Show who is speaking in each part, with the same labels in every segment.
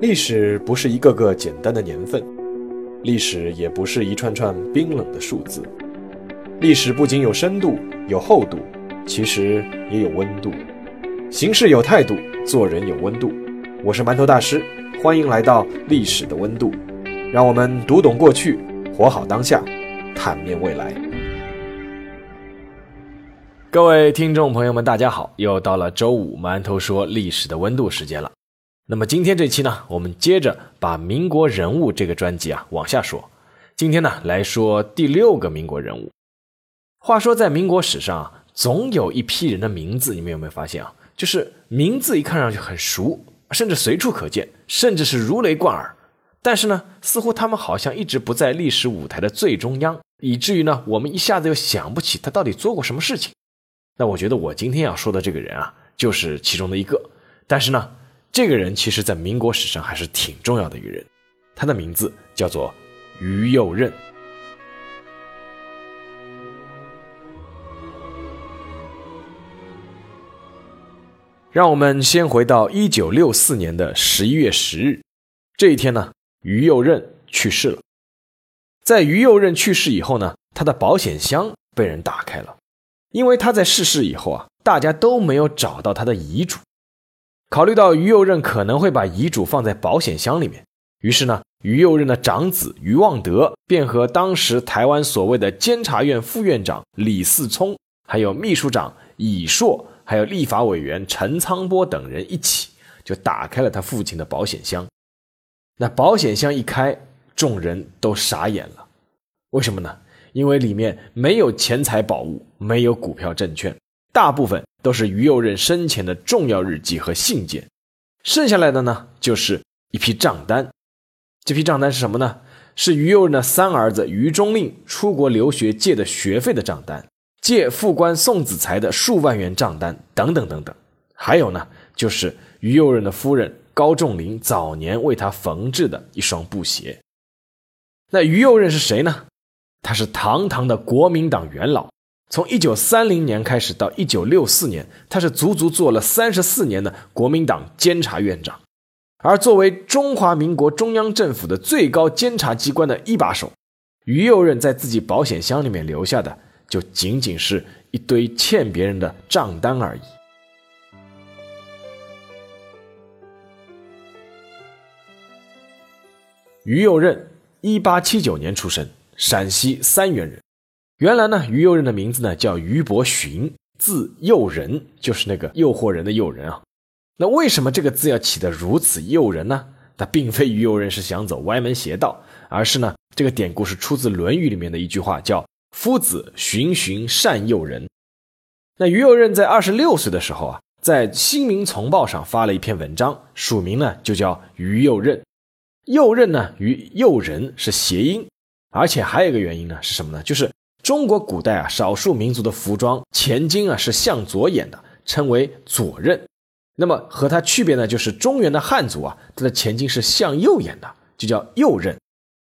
Speaker 1: 历史不是一个个简单的年份，历史也不是一串串冰冷的数字。历史不仅有深度、有厚度，其实也有温度。行事有态度，做人有温度。我是馒头大师，欢迎来到历史的温度，让我们读懂过去，活好当下，坦面未来。各位听众朋友们，大家好，又到了周五馒头说历史的温度时间了。那么今天这期呢，我们接着把民国人物这个专辑啊往下说。今天呢来说第六个民国人物。话说在民国史上啊，总有一批人的名字，你们有没有发现啊？就是名字一看上去很熟，甚至随处可见，甚至是如雷贯耳。但是呢，似乎他们好像一直不在历史舞台的最中央，以至于呢，我们一下子又想不起他到底做过什么事情。那我觉得我今天要说的这个人啊，就是其中的一个。但是呢。这个人其实，在民国史上还是挺重要的一个人，他的名字叫做于右任。让我们先回到一九六四年的十一月十日，这一天呢，于右任去世了。在于右任去世以后呢，他的保险箱被人打开了，因为他在逝世以后啊，大家都没有找到他的遗嘱。考虑到于右任可能会把遗嘱放在保险箱里面，于是呢，于右任的长子于望德便和当时台湾所谓的监察院副院长李嗣聪，还有秘书长乙硕，还有立法委员陈仓波等人一起，就打开了他父亲的保险箱。那保险箱一开，众人都傻眼了。为什么呢？因为里面没有钱财宝物，没有股票证券。大部分都是于右任生前的重要日记和信件，剩下来的呢，就是一批账单。这批账单是什么呢？是于右任的三儿子于中令出国留学借的学费的账单，借副官宋子才的数万元账单，等等等等。还有呢，就是于右任的夫人高仲林早年为他缝制的一双布鞋。那于右任是谁呢？他是堂堂的国民党元老。从一九三零年开始到一九六四年，他是足足做了三十四年的国民党监察院长。而作为中华民国中央政府的最高监察机关的一把手，于右任在自己保险箱里面留下的，就仅仅是一堆欠别人的账单而已。于右任，一八七九年出生，陕西三原人。原来呢，于右任的名字呢叫于伯询，字诱人，就是那个诱惑人的诱人啊。那为什么这个字要起得如此诱人呢？那并非于右任是想走歪门邪道，而是呢，这个典故是出自《论语》里面的一句话，叫“夫子循循善诱人”。那于右任在二十六岁的时候啊，在《新民丛报》上发了一篇文章，署名呢就叫于右任。右任呢与诱人是谐音，而且还有一个原因呢是什么呢？就是。中国古代啊，少数民族的服装前襟啊是向左眼的，称为左衽。那么和它区别呢，就是中原的汉族啊，它的前襟是向右眼的，就叫右衽。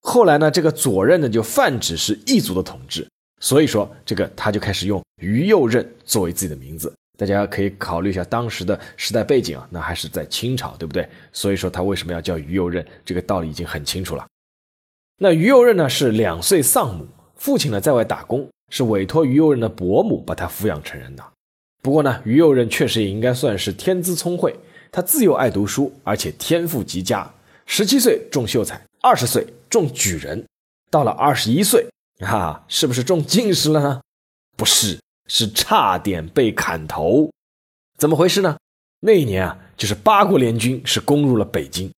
Speaker 1: 后来呢，这个左衽呢就泛指是异族的统治，所以说这个他就开始用于右衽作为自己的名字。大家可以考虑一下当时的时代背景啊，那还是在清朝，对不对？所以说他为什么要叫于右衽，这个道理已经很清楚了。那于右衽呢是两岁丧母。父亲呢在外打工，是委托于右任的伯母把他抚养成人的。不过呢，于右任确实也应该算是天资聪慧，他自幼爱读书，而且天赋极佳。十七岁中秀才，二十岁中举人，到了二十一岁，哈，是不是中进士了呢？不是，是差点被砍头。怎么回事呢？那一年啊，就是八国联军是攻入了北京，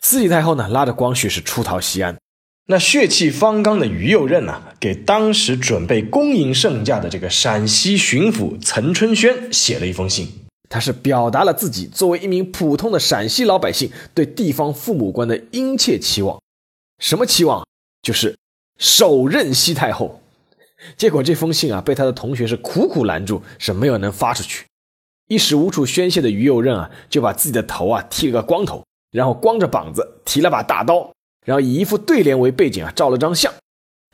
Speaker 1: 慈禧太后呢拉着光绪是出逃西安。那血气方刚的于右任呢，给当时准备恭迎圣驾的这个陕西巡抚岑春轩写了一封信，他是表达了自己作为一名普通的陕西老百姓对地方父母官的殷切期望。什么期望？就是手刃西太后。结果这封信啊，被他的同学是苦苦拦住，是没有能发出去。一时无处宣泄的于右任啊，就把自己的头啊剃了个光头，然后光着膀子，提了把大刀。然后以一副对联为背景啊，照了张相。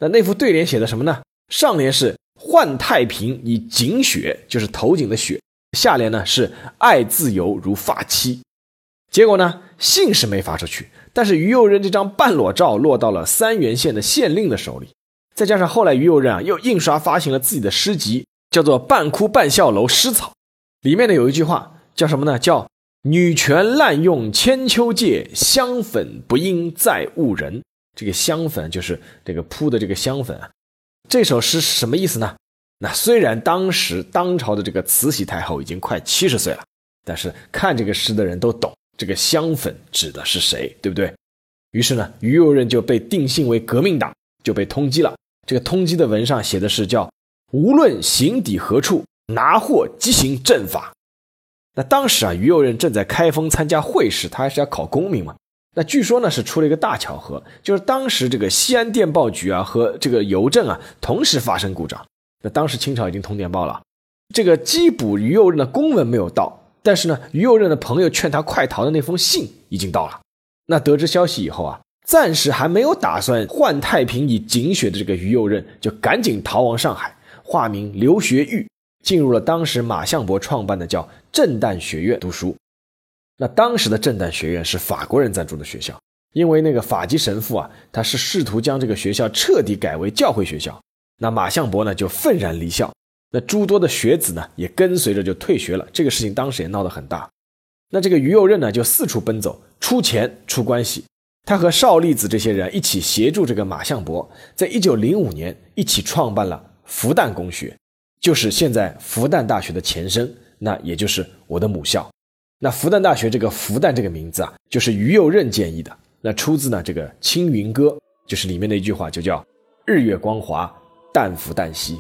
Speaker 1: 那那副对联写的什么呢？上联是“换太平以锦雪”，就是头颈的雪；下联呢是“爱自由如发妻”。结果呢，信是没发出去，但是于右任这张半裸照落到了三原县的县令的手里。再加上后来于右任啊又印刷发行了自己的诗集，叫做《半哭半笑楼诗草》，里面呢有一句话叫什么呢？叫“女权滥用千秋界，香粉不应再误人”。这个香粉就是这个铺的这个香粉啊。这首诗是什么意思呢？那虽然当时当朝的这个慈禧太后已经快七十岁了，但是看这个诗的人都懂这个香粉指的是谁，对不对？于是呢，于右任就被定性为革命党，就被通缉了。这个通缉的文上写的是叫“无论行抵何处，拿货即行正法”。那当时啊，于右任正在开封参加会试，他还是要考功名嘛。那据说呢是出了一个大巧合，就是当时这个西安电报局啊和这个邮政啊同时发生故障。那当时清朝已经通电报了，这个缉捕于右任的公文没有到，但是呢，于右任的朋友劝他快逃的那封信已经到了。那得知消息以后啊。暂时还没有打算换太平以警雪的这个于右任，就赶紧逃往上海，化名刘学玉，进入了当时马相伯创办的叫震旦学院读书。那当时的震旦学院是法国人赞助的学校，因为那个法籍神父啊，他是试图将这个学校彻底改为教会学校，那马相伯呢就愤然离校，那诸多的学子呢也跟随着就退学了。这个事情当时也闹得很大，那这个于右任呢就四处奔走，出钱出关系。他和邵力子这些人一起协助这个马相伯，在一九零五年一起创办了复旦公学，就是现在复旦大学的前身，那也就是我的母校。那复旦大学这个复旦这个名字啊，就是于右任建议的，那出自呢这个《青云歌》，就是里面的一句话，就叫“日月光华，旦复旦兮”。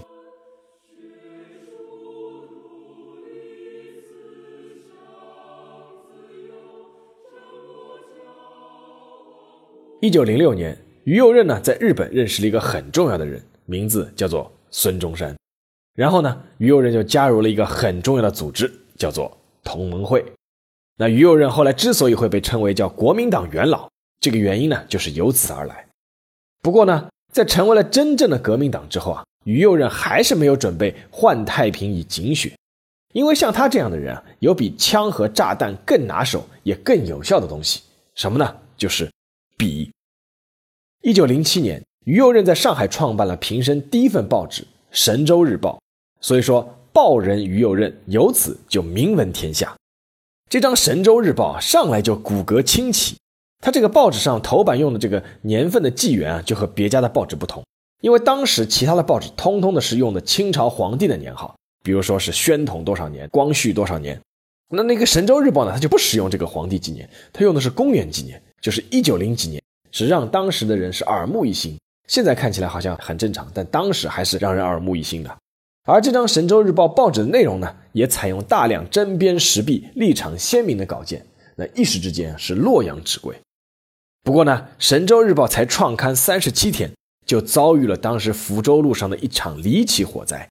Speaker 1: 一九零六年，于右任呢在日本认识了一个很重要的人，名字叫做孙中山。然后呢，于右任就加入了一个很重要的组织，叫做同盟会。那于右任后来之所以会被称为叫国民党元老，这个原因呢就是由此而来。不过呢，在成为了真正的革命党之后啊，于右任还是没有准备换太平以警血，因为像他这样的人啊，有比枪和炸弹更拿手也更有效的东西，什么呢？就是。笔。一九零七年，于右任在上海创办了平生第一份报纸《神州日报》，所以说报人于右任由此就名闻天下。这张《神州日报》上来就骨骼清奇，它这个报纸上头版用的这个年份的纪元啊，就和别家的报纸不同，因为当时其他的报纸通通的是用的清朝皇帝的年号，比如说是宣统多少年、光绪多少年，那那个《神州日报》呢，它就不使用这个皇帝纪年，它用的是公元纪年。就是一九零几年，是让当时的人是耳目一新。现在看起来好像很正常，但当时还是让人耳目一新的。而这张《神州日报》报纸的内容呢，也采用大量针砭时弊、立场鲜明的稿件，那一时之间是洛阳纸贵。不过呢，《神州日报》才创刊三十七天，就遭遇了当时福州路上的一场离奇火灾。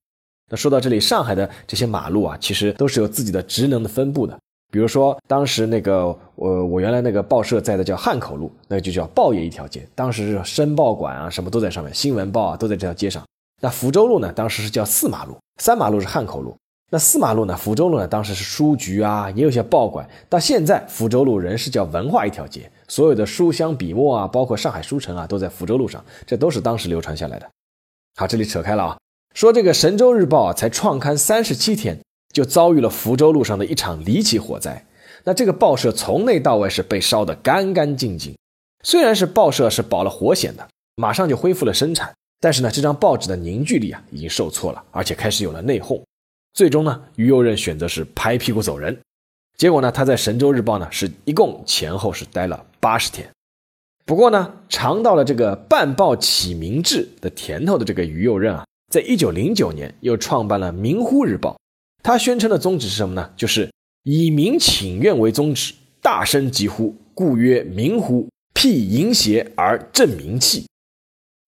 Speaker 1: 那说到这里，上海的这些马路啊，其实都是有自己的职能的分布的。比如说，当时那个我我原来那个报社在的叫汉口路，那就叫报业一条街。当时是申报馆啊，什么都在上面，新闻报啊都在这条街上。那福州路呢，当时是叫四马路，三马路是汉口路。那四马路呢，福州路呢，当时是书局啊，也有些报馆。到现在，福州路仍是叫文化一条街，所有的书香笔墨啊，包括上海书城啊，都在福州路上，这都是当时流传下来的。好，这里扯开了啊，说这个《神州日报》啊，才创刊三十七天。就遭遇了福州路上的一场离奇火灾。那这个报社从内到外是被烧得干干净净。虽然是报社是保了火险的，马上就恢复了生产，但是呢，这张报纸的凝聚力啊已经受挫了，而且开始有了内讧。最终呢，于右任选择是拍屁股走人。结果呢，他在《神州日报》呢是一共前后是待了八十天。不过呢，尝到了这个办报起名志的甜头的这个于右任啊，在一九零九年又创办了《明乎日报》。他宣称的宗旨是什么呢？就是以民请愿为宗旨，大声疾呼，故曰民呼，辟淫邪而正民气。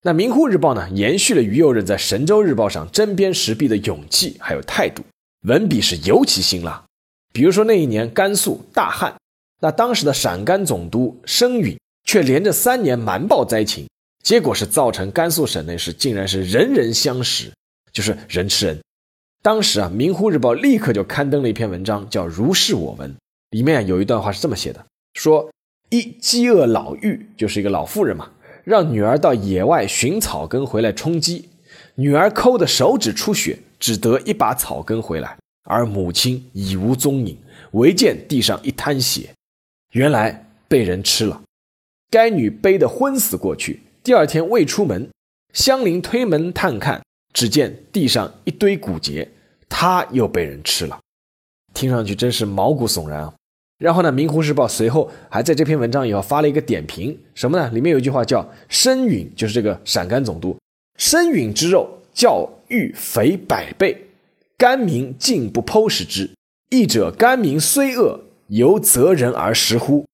Speaker 1: 那《民呼日报》呢，延续了于右任在《神州日报》上针砭时弊的勇气还有态度，文笔是尤其辛辣。比如说那一年甘肃大旱，那当时的陕甘总督申允却连着三年瞒报灾情，结果是造成甘肃省内是竟然是人人相食，就是人吃人。当时啊，《明湖日报》立刻就刊登了一篇文章，叫《如是我闻》。里面有一段话是这么写的：说一饥饿老妪，就是一个老妇人嘛，让女儿到野外寻草根回来充饥。女儿抠的手指出血，只得一把草根回来，而母亲已无踪影，唯见地上一滩血，原来被人吃了。该女悲得昏死过去。第二天未出门，香菱推门探看，只见地上一堆骨节，他又被人吃了。听上去真是毛骨悚然啊！然后呢，《明湖日报》随后还在这篇文章以后发了一个点评，什么呢？里面有一句话叫“参允”，就是这个陕甘总督，参允之肉较玉肥百倍，甘民竟不剖食之。义者甘民虽恶，犹择人而食乎？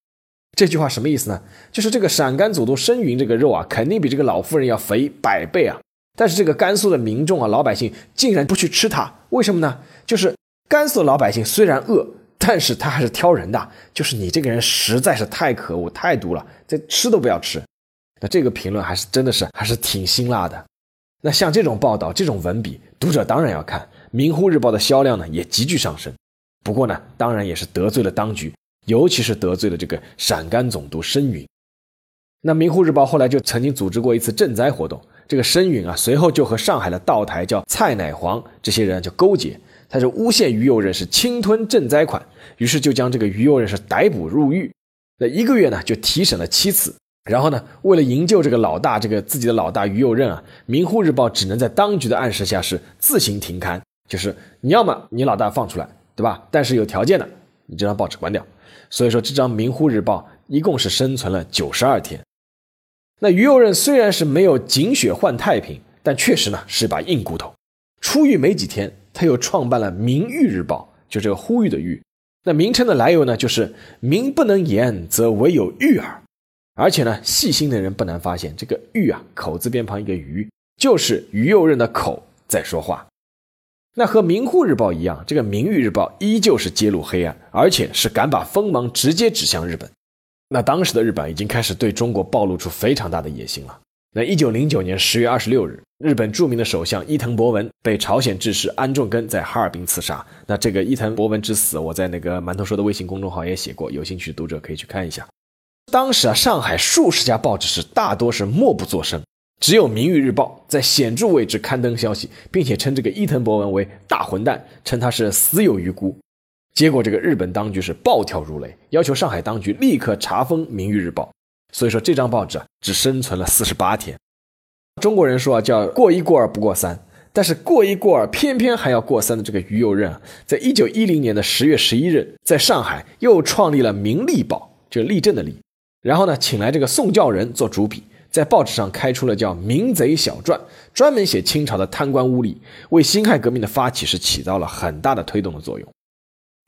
Speaker 1: 这句话什么意思呢？就是这个陕甘总督参允这个肉啊，肯定比这个老妇人要肥百倍啊。但是这个甘肃的民众啊，老百姓竟然不去吃它，为什么呢？就是。甘肃老百姓虽然饿，但是他还是挑人的。就是你这个人实在是太可恶、太毒了，这吃都不要吃。那这个评论还是真的是还是挺辛辣的。那像这种报道、这种文笔，读者当然要看。《明湖日报》的销量呢也急剧上升。不过呢，当然也是得罪了当局，尤其是得罪了这个陕甘总督申允。那《明湖日报》后来就曾经组织过一次赈灾活动，这个申允啊，随后就和上海的道台叫蔡乃煌这些人就勾结。他是诬陷于右任是侵吞赈灾款，于是就将这个于右任是逮捕入狱。那一个月呢，就提审了七次。然后呢，为了营救这个老大，这个自己的老大于右任啊，《明湖日报》只能在当局的暗示下是自行停刊，就是你要么你老大放出来，对吧？但是有条件的，你这张报纸关掉。所以说，这张《明湖日报》一共是生存了九十二天。那于右任虽然是没有锦血换太平，但确实呢是把硬骨头。出狱没几天。他又创办了《明喻日报》，就这个呼吁的吁。那名称的来由呢，就是“民不能言，则唯有喻耳”。而且呢，细心的人不难发现，这个“喻”啊，口字边旁一个“鱼”，就是于右任的口在说话。那和《明户日报》一样，这个《明喻日报》依旧是揭露黑暗，而且是敢把锋芒直接指向日本。那当时的日本已经开始对中国暴露出非常大的野心了。那一九零九年十月二十六日，日本著名的首相伊藤博文被朝鲜志士安重根在哈尔滨刺杀。那这个伊藤博文之死，我在那个馒头说的微信公众号也写过，有兴趣的读者可以去看一下。当时啊，上海数十家报纸是大多是默不作声，只有《明喻日报》在显著位置刊登消息，并且称这个伊藤博文为大混蛋，称他是死有余辜。结果这个日本当局是暴跳如雷，要求上海当局立刻查封《明喻日报》。所以说这张报纸啊只生存了四十八天。中国人说啊，叫过一过二不过三，但是过一过二偏偏还要过三的这个于右任啊，在一九一零年的十月十一日，在上海又创立了《明利报》，就立正的立，然后呢，请来这个宋教仁做主笔，在报纸上开出了叫《明贼小传》，专门写清朝的贪官污吏，为辛亥革命的发起是起到了很大的推动的作用。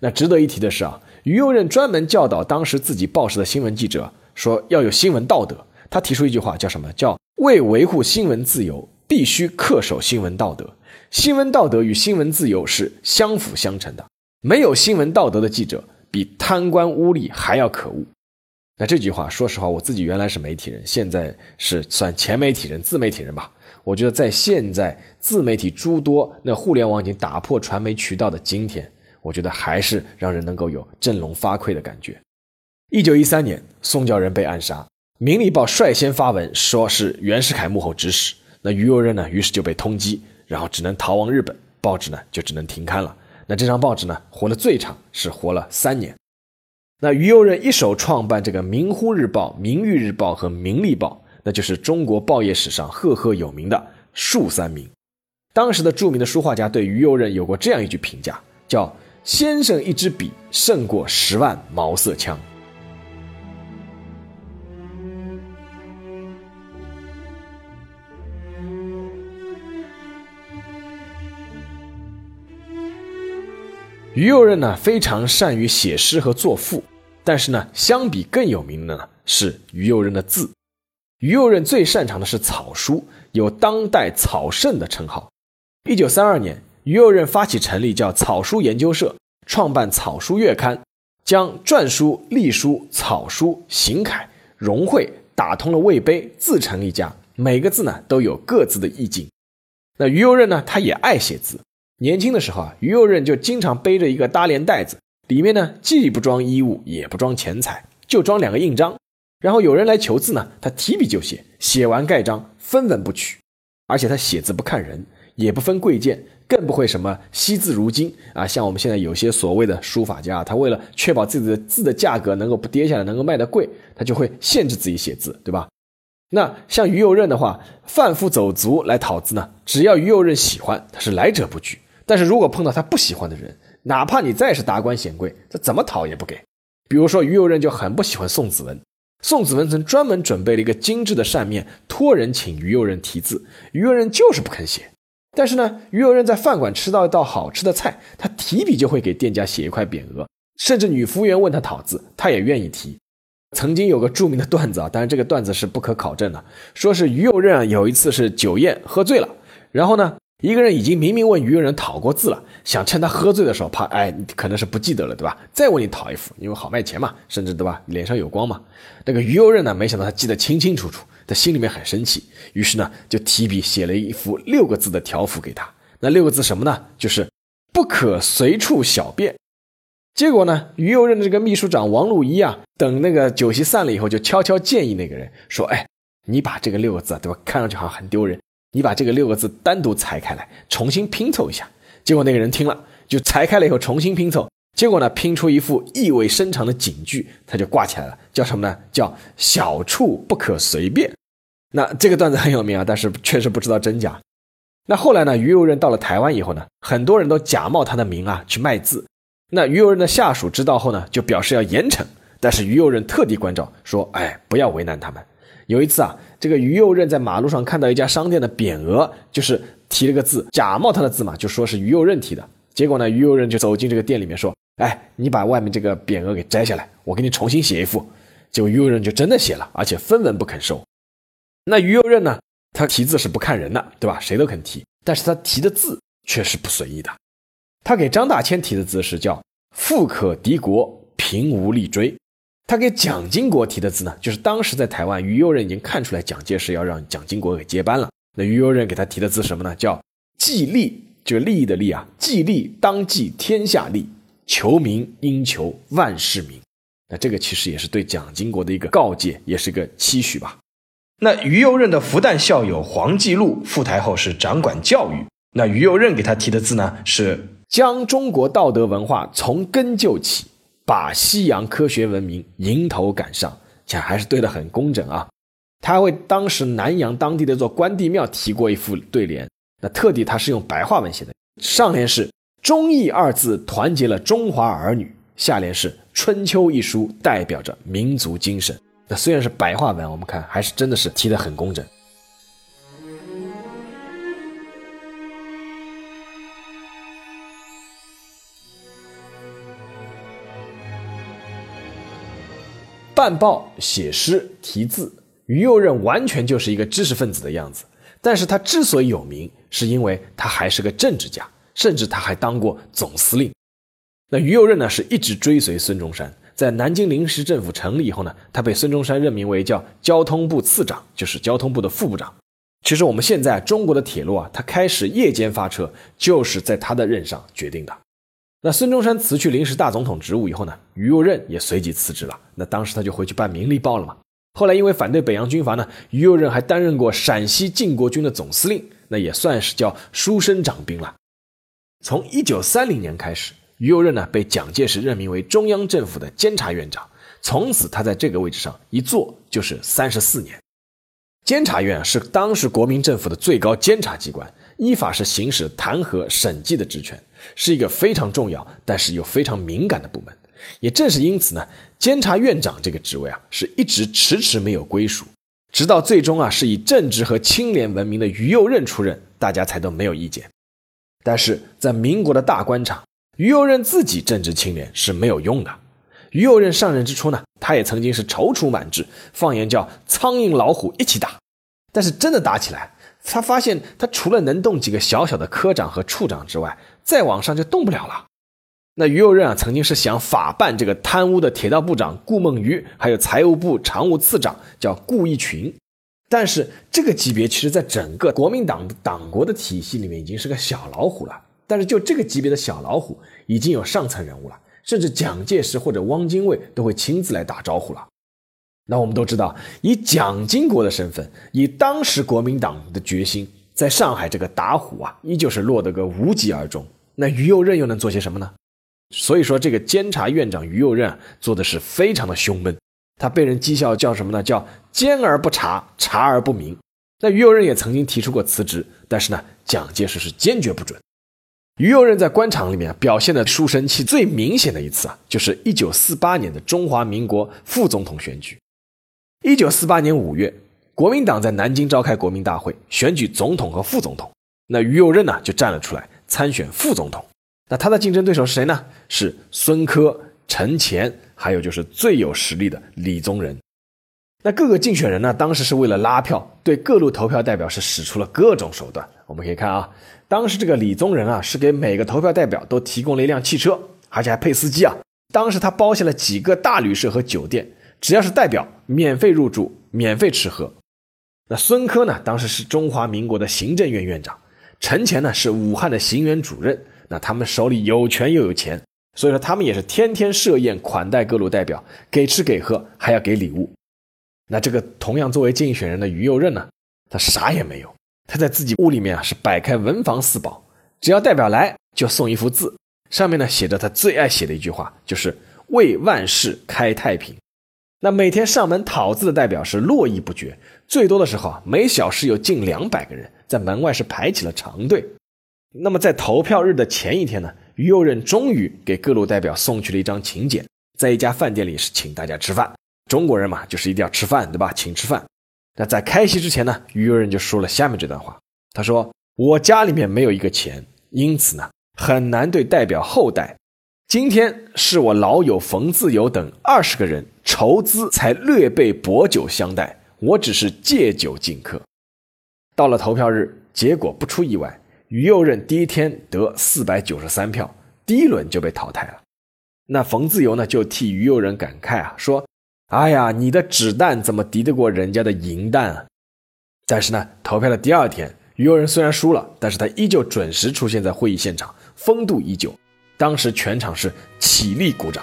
Speaker 1: 那值得一提的是啊，于右任专门教导当时自己报时的新闻记者。说要有新闻道德，他提出一句话叫什么？叫为维护新闻自由，必须恪守新闻道德。新闻道德与新闻自由是相辅相成的。没有新闻道德的记者，比贪官污吏还要可恶。那这句话，说实话，我自己原来是媒体人，现在是算前媒体人、自媒体人吧。我觉得在现在自媒体诸多、那互联网已经打破传媒渠道的今天，我觉得还是让人能够有振聋发聩的感觉。一九一三年，宋教仁被暗杀，《明利报》率先发文说是袁世凯幕后指使。那于右任呢，于是就被通缉，然后只能逃亡日本，报纸呢就只能停刊了。那这张报纸呢，活得最长是活了三年。那于右任一手创办这个《明湖日报》《明喻日报》和《明利报》，那就是中国报业史上赫赫有名的“数三明”。当时的著名的书画家对于右任有过这样一句评价，叫“先生一支笔胜过十万毛瑟枪”。于右任呢非常善于写诗和作赋，但是呢，相比更有名的呢是于右任的字。于右任最擅长的是草书，有当代草圣的称号。一九三二年，于右任发起成立叫草书研究社，创办草书月刊，将篆书、隶书、草书、行楷、融会打通了魏碑，自成一家，每个字呢都有各自的意境。那于右任呢，他也爱写字。年轻的时候啊，于右任就经常背着一个搭连袋子，里面呢既不装衣物，也不装钱财，就装两个印章，然后有人来求字呢，他提笔就写，写完盖章，分文不取，而且他写字不看人，也不分贵贱，更不会什么惜字如金啊。像我们现在有些所谓的书法家，他为了确保自己的字的价格能够不跌下来，能够卖得贵，他就会限制自己写字，对吧？那像于右任的话，贩夫走卒来讨字呢，只要于右任喜欢，他是来者不拒。但是如果碰到他不喜欢的人，哪怕你再是达官显贵，他怎么讨也不给。比如说于右任就很不喜欢宋子文，宋子文曾专门准备了一个精致的扇面，托人请于右任题字，于右任就是不肯写。但是呢，于右任在饭馆吃到一道好吃的菜，他提笔就会给店家写一块匾额，甚至女服务员问他讨字，他也愿意提。曾经有个著名的段子啊，当然这个段子是不可考证的，说是于右任啊有一次是酒宴喝醉了，然后呢一个人已经明明问于右任讨过字了，想趁他喝醉的时候怕哎可能是不记得了对吧？再问你讨一幅，因为好卖钱嘛，甚至对吧脸上有光嘛。那个于右任呢没想到他记得清清楚楚，他心里面很生气，于是呢就提笔写了一幅六个字的条幅给他。那六个字什么呢？就是不可随处小便。结果呢，于右任的这个秘书长王路一啊，等那个酒席散了以后，就悄悄建议那个人说：“哎，你把这个六个字，对吧？看上去好像很丢人，你把这个六个字单独裁开来，重新拼凑一下。”结果那个人听了，就裁开了以后重新拼凑，结果呢，拼出一副意味深长的警句，他就挂起来了，叫什么呢？叫“小处不可随便”。那这个段子很有名啊，但是确实不知道真假。那后来呢，于右任到了台湾以后呢，很多人都假冒他的名啊去卖字。那于右任的下属知道后呢，就表示要严惩，但是于右任特地关照说：“哎，不要为难他们。”有一次啊，这个于右任在马路上看到一家商店的匾额，就是提了个字，假冒他的字嘛，就说是于右任提的。结果呢，于右任就走进这个店里面说：“哎，你把外面这个匾额给摘下来，我给你重新写一副。”结果于右任就真的写了，而且分文不肯收。那于右任呢，他题字是不看人的，对吧？谁都肯提，但是他提的字却是不随意的。他给张大千提的字是叫“富可敌国，贫无力追”。他给蒋经国提的字呢，就是当时在台湾，于右任已经看出来蒋介石要让蒋经国给接班了。那于右任给他提的字什么呢？叫“既利”，就利益的利啊，“既利当继天下利，求名应求万世名”。那这个其实也是对蒋经国的一个告诫，也是个期许吧。那于右任的复旦校友黄继禄赴台后是掌管教育，那于右任给他提的字呢是。将中国道德文化从根救起，把西洋科学文明迎头赶上，这还是对的很工整啊。他为当时南洋当地的一座关帝庙提过一副对联，那特地他是用白话文写的，上联是“忠义”二字团结了中华儿女，下联是“春秋”一书代表着民族精神。那虽然是白话文，我们看还是真的是提的很工整。办报、写诗、题字，于右任完全就是一个知识分子的样子。但是他之所以有名，是因为他还是个政治家，甚至他还当过总司令。那于右任呢，是一直追随孙中山。在南京临时政府成立以后呢，他被孙中山任命为叫交通部次长，就是交通部的副部长。其实我们现在中国的铁路啊，它开始夜间发车，就是在他的任上决定的。那孙中山辞去临时大总统职务以后呢，于右任也随即辞职了。那当时他就回去办《明利报》了嘛。后来因为反对北洋军阀呢，于右任还担任过陕西靖国军的总司令，那也算是叫书生掌兵了。从一九三零年开始，于右任呢被蒋介石任命为中央政府的监察院长，从此他在这个位置上一坐就是三十四年。监察院是当时国民政府的最高监察机关，依法是行使弹劾审计的职权。是一个非常重要，但是又非常敏感的部门。也正是因此呢，监察院长这个职位啊，是一直迟迟没有归属，直到最终啊，是以正直和清廉闻名的于右任出任，大家才都没有意见。但是在民国的大官场，于右任自己正直清廉是没有用的。于右任上任之初呢，他也曾经是踌躇满志，放言叫苍蝇老虎一起打。但是真的打起来，他发现他除了能动几个小小的科长和处长之外，再往上就动不了了。那于右任啊，曾经是想法办这个贪污的铁道部长顾梦渔，还有财务部常务次长叫顾一群，但是这个级别其实在整个国民党党国的体系里面已经是个小老虎了。但是就这个级别的小老虎，已经有上层人物了，甚至蒋介石或者汪精卫都会亲自来打招呼了。那我们都知道，以蒋经国的身份，以当时国民党的决心，在上海这个打虎啊，依旧是落得个无疾而终。那于右任又能做些什么呢？所以说，这个监察院长于右任做的是非常的凶闷，他被人讥笑叫什么呢？叫监而不察，察而不明。那于右任也曾经提出过辞职，但是呢，蒋介石是坚决不准。于右任在官场里面表现的书生气最明显的一次啊，就是一九四八年的中华民国副总统选举。一九四八年五月，国民党在南京召开国民大会，选举总统和副总统。那于右任呢，就站了出来参选副总统。那他的竞争对手是谁呢？是孙科、陈前，还有就是最有实力的李宗仁。那各个竞选人呢，当时是为了拉票，对各路投票代表是使出了各种手段。我们可以看啊，当时这个李宗仁啊，是给每个投票代表都提供了一辆汽车，而且还配司机啊。当时他包下了几个大旅社和酒店。只要是代表，免费入住，免费吃喝。那孙科呢？当时是中华民国的行政院院长，陈乾呢是武汉的行员主任。那他们手里有权又有钱，所以说他们也是天天设宴款待各路代表，给吃给喝，还要给礼物。那这个同样作为竞选人的于右任呢，他啥也没有，他在自己屋里面啊是摆开文房四宝，只要代表来就送一幅字，上面呢写着他最爱写的一句话，就是为万世开太平。那每天上门讨字的代表是络绎不绝，最多的时候啊，每小时有近两百个人在门外是排起了长队。那么在投票日的前一天呢，于右任终于给各路代表送去了一张请柬，在一家饭店里是请大家吃饭。中国人嘛，就是一定要吃饭，对吧？请吃饭。那在开席之前呢，于右任就说了下面这段话，他说：“我家里面没有一个钱，因此呢，很难对代表厚待。今天是我老友冯自由等二十个人。”筹资才略备薄酒相待，我只是借酒敬客。到了投票日，结果不出意外，于右任第一天得四百九十三票，第一轮就被淘汰了。那冯自由呢，就替于右任感慨啊，说：“哎呀，你的纸弹怎么敌得过人家的银弹啊？”但是呢，投票的第二天，于右任虽然输了，但是他依旧准时出现在会议现场，风度依旧。当时全场是起立鼓掌。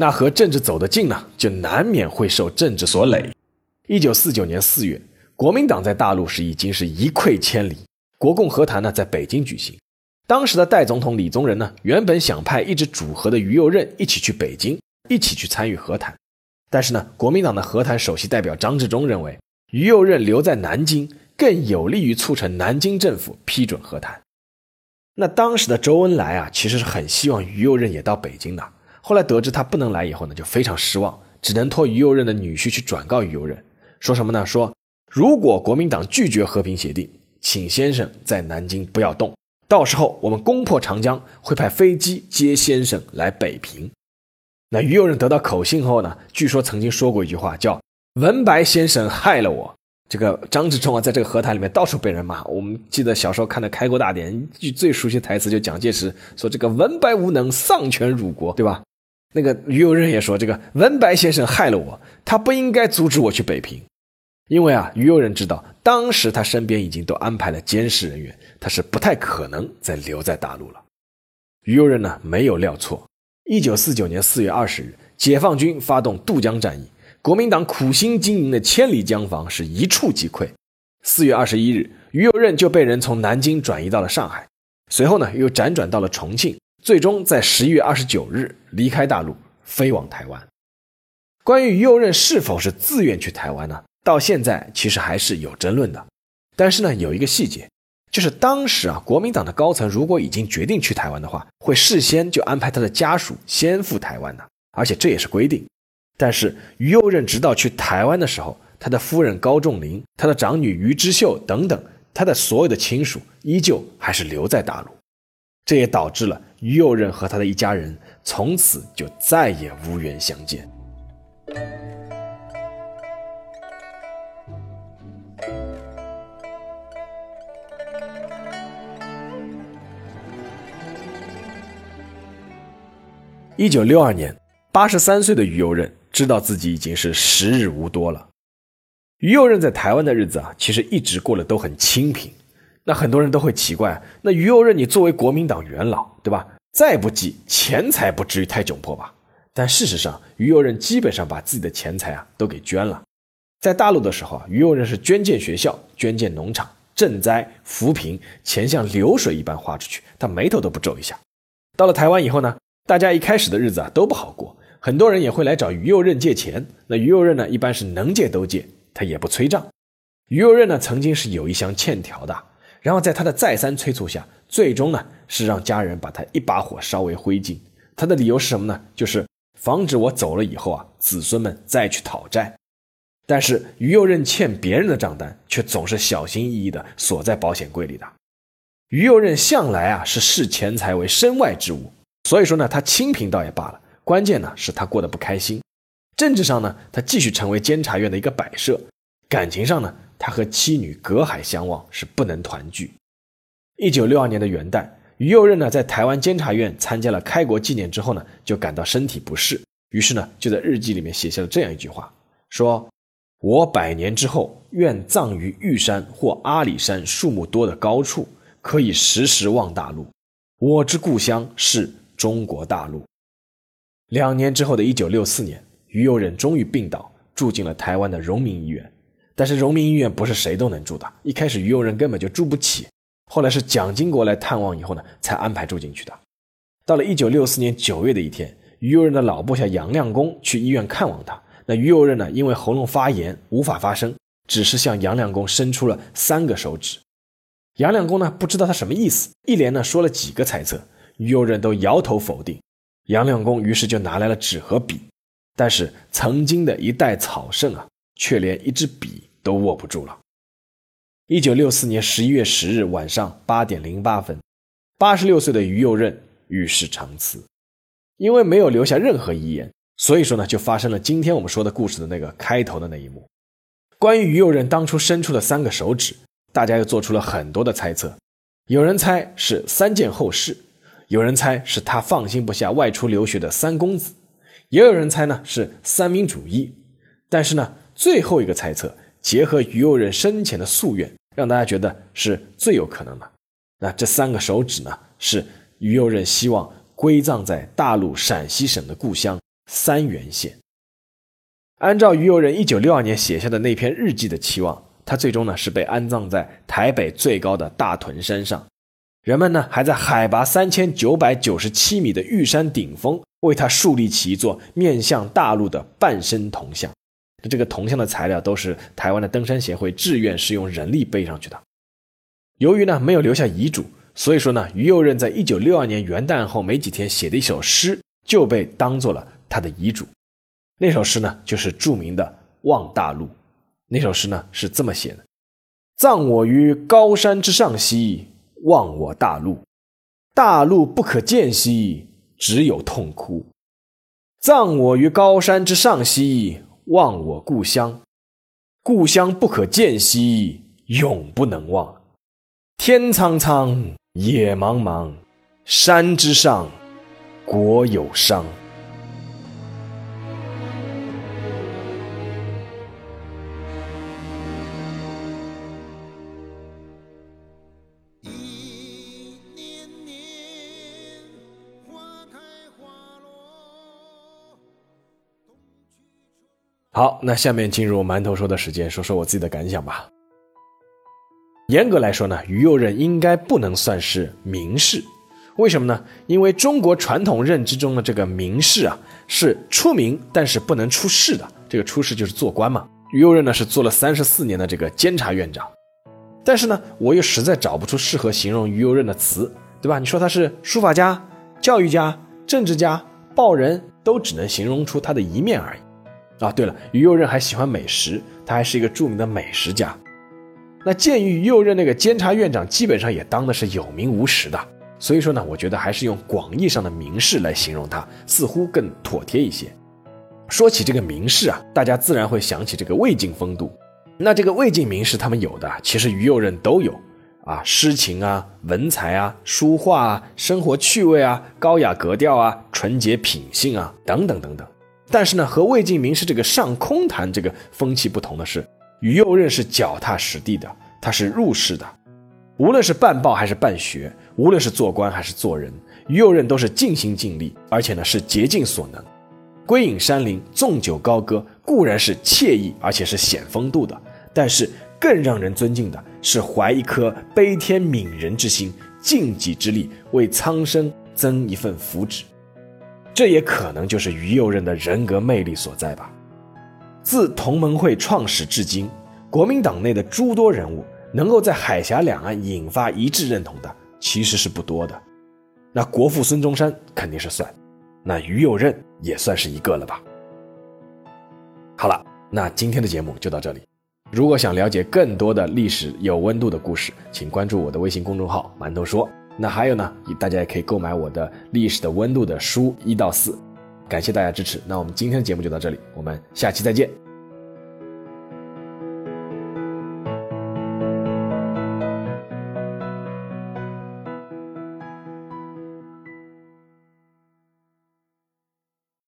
Speaker 1: 那和政治走得近呢，就难免会受政治所累。一九四九年四月，国民党在大陆是已经是一溃千里。国共和谈呢，在北京举行。当时的代总统李宗仁呢，原本想派一直主和的于右任一起去北京，一起去参与和谈。但是呢，国民党的和谈首席代表张治中认为，于右任留在南京更有利于促成南京政府批准和谈。那当时的周恩来啊，其实是很希望于右任也到北京的。后来得知他不能来以后呢，就非常失望，只能托于右任的女婿去转告于右任，说什么呢？说如果国民党拒绝和平协定，请先生在南京不要动，到时候我们攻破长江，会派飞机接先生来北平。那于右任得到口信后呢，据说曾经说过一句话，叫“文白先生害了我”。这个张治中啊，在这个和谈里面到处被人骂。我们记得小时候看的《开国大典》，一句最熟悉的台词就蒋介石说：“这个文白无能，丧权辱国，对吧？”那个于右任也说：“这个文白先生害了我，他不应该阻止我去北平，因为啊，于右任知道当时他身边已经都安排了监视人员，他是不太可能再留在大陆了。”于右任呢没有料错，一九四九年四月二十日，解放军发动渡江战役，国民党苦心经营的千里江防是一触即溃。四月二十一日，于右任就被人从南京转移到了上海，随后呢又辗转到了重庆。最终在十一月二十九日离开大陆，飞往台湾。关于于右任是否是自愿去台湾呢？到现在其实还是有争论的。但是呢，有一个细节，就是当时啊，国民党的高层如果已经决定去台湾的话，会事先就安排他的家属先赴台湾的，而且这也是规定。但是于右任直到去台湾的时候，他的夫人高仲林、他的长女于之秀等等，他的所有的亲属依旧还是留在大陆。这也导致了于右任和他的一家人从此就再也无缘相见。一九六二年，八十三岁的于右任知道自己已经是时日无多了。于右任在台湾的日子啊，其实一直过得都很清贫。那很多人都会奇怪，那于右任你作为国民党元老，对吧？再不济钱财不至于太窘迫吧？但事实上，于右任基本上把自己的钱财啊都给捐了。在大陆的时候啊，于右任是捐建学校、捐建农场、赈灾扶贫，钱像流水一般花出去，他眉头都不皱一下。到了台湾以后呢，大家一开始的日子啊都不好过，很多人也会来找于右任借钱。那于右任呢，一般是能借都借。他也不催账，于右任呢曾经是有一箱欠条的，然后在他的再三催促下，最终呢是让家人把他一把火烧为灰烬。他的理由是什么呢？就是防止我走了以后啊，子孙们再去讨债。但是于右任欠别人的账单却总是小心翼翼地锁在保险柜里的。于右任向来啊是视钱财为身外之物，所以说呢他清贫倒也罢了，关键呢是他过得不开心。政治上呢，他继续成为监察院的一个摆设；感情上呢，他和妻女隔海相望，是不能团聚。一九六二年的元旦，于右任呢在台湾监察院参加了开国纪念之后呢，就感到身体不适，于是呢就在日记里面写下了这样一句话：说我百年之后，愿葬于玉山或阿里山树木多的高处，可以时时望大陆。我之故乡是中国大陆。两年之后的一九六四年。于右任终于病倒，住进了台湾的荣民医院。但是荣民医院不是谁都能住的，一开始于右任根本就住不起。后来是蒋经国来探望以后呢，才安排住进去的。到了一九六四年九月的一天，于右任的老部下杨亮公去医院看望他。那于右任呢，因为喉咙发炎无法发声，只是向杨亮公伸出了三个手指。杨亮公呢，不知道他什么意思，一连呢说了几个猜测，于右任都摇头否定。杨亮公于是就拿来了纸和笔。但是曾经的一代草圣啊，却连一支笔都握不住了。一九六四年十一月十日晚上八点零八分，八十六岁的于右任与世长辞。因为没有留下任何遗言，所以说呢，就发生了今天我们说的故事的那个开头的那一幕。关于于右任当初伸出的三个手指，大家又做出了很多的猜测。有人猜是三件后事，有人猜是他放心不下外出留学的三公子。也有人猜呢是三民主义，但是呢，最后一个猜测结合于右任生前的夙愿，让大家觉得是最有可能的。那这三个手指呢，是于右任希望归葬在大陆陕西省的故乡三原县。按照于右任一九六二年写下的那篇日记的期望，他最终呢是被安葬在台北最高的大屯山上。人们呢还在海拔三千九百九十七米的玉山顶峰为他树立起一座面向大陆的半身铜像。这个铜像的材料都是台湾的登山协会志愿是用人力背上去的。由于呢没有留下遗嘱，所以说呢于右任在一九六二年元旦后没几天写的一首诗就被当做了他的遗嘱。那首诗呢就是著名的《望大陆》。那首诗呢是这么写的：“葬我于高山之上兮。”望我大陆，大陆不可见兮，只有痛哭；葬我于高山之上兮，望我故乡，故乡不可见兮，永不能忘。天苍苍，野茫茫，山之上，国有殇。好，那下面进入馒头说的时间，说说我自己的感想吧。严格来说呢，于右任应该不能算是名士，为什么呢？因为中国传统认知中的这个名士啊，是出名但是不能出仕的。这个出仕就是做官嘛。于右任呢是做了三十四年的这个监察院长，但是呢，我又实在找不出适合形容于右任的词，对吧？你说他是书法家、教育家、政治家、报人，都只能形容出他的一面而已。啊，对了，于右任还喜欢美食，他还是一个著名的美食家。那鉴于于右任那个监察院长基本上也当的是有名无实的，所以说呢，我觉得还是用广义上的名士来形容他，似乎更妥帖一些。说起这个名士啊，大家自然会想起这个魏晋风度。那这个魏晋名士他们有的，其实于右任都有啊，诗情啊，文采啊，书画啊，生活趣味啊，高雅格调啊，纯洁品性啊，等等等等。但是呢，和魏晋名士这个上空谈这个风气不同的是，于右任是脚踏实地的，他是入世的。无论是办报还是办学，无论是做官还是做人，于右任都是尽心尽力，而且呢是竭尽所能。归隐山林，纵酒高歌，固然是惬意，而且是显风度的。但是更让人尊敬的是怀一颗悲天悯人之心，尽己之力为苍生增一份福祉。这也可能就是于右任的人格魅力所在吧。自同盟会创始至今，国民党内的诸多人物能够在海峡两岸引发一致认同的，其实是不多的。那国父孙中山肯定是算，那于右任也算是一个了吧。好了，那今天的节目就到这里。如果想了解更多的历史有温度的故事，请关注我的微信公众号“馒头说”。那还有呢，大家也可以购买我的《历史的温度》的书一到四。感谢大家支持，那我们今天的节目就到这里，我们下期再见。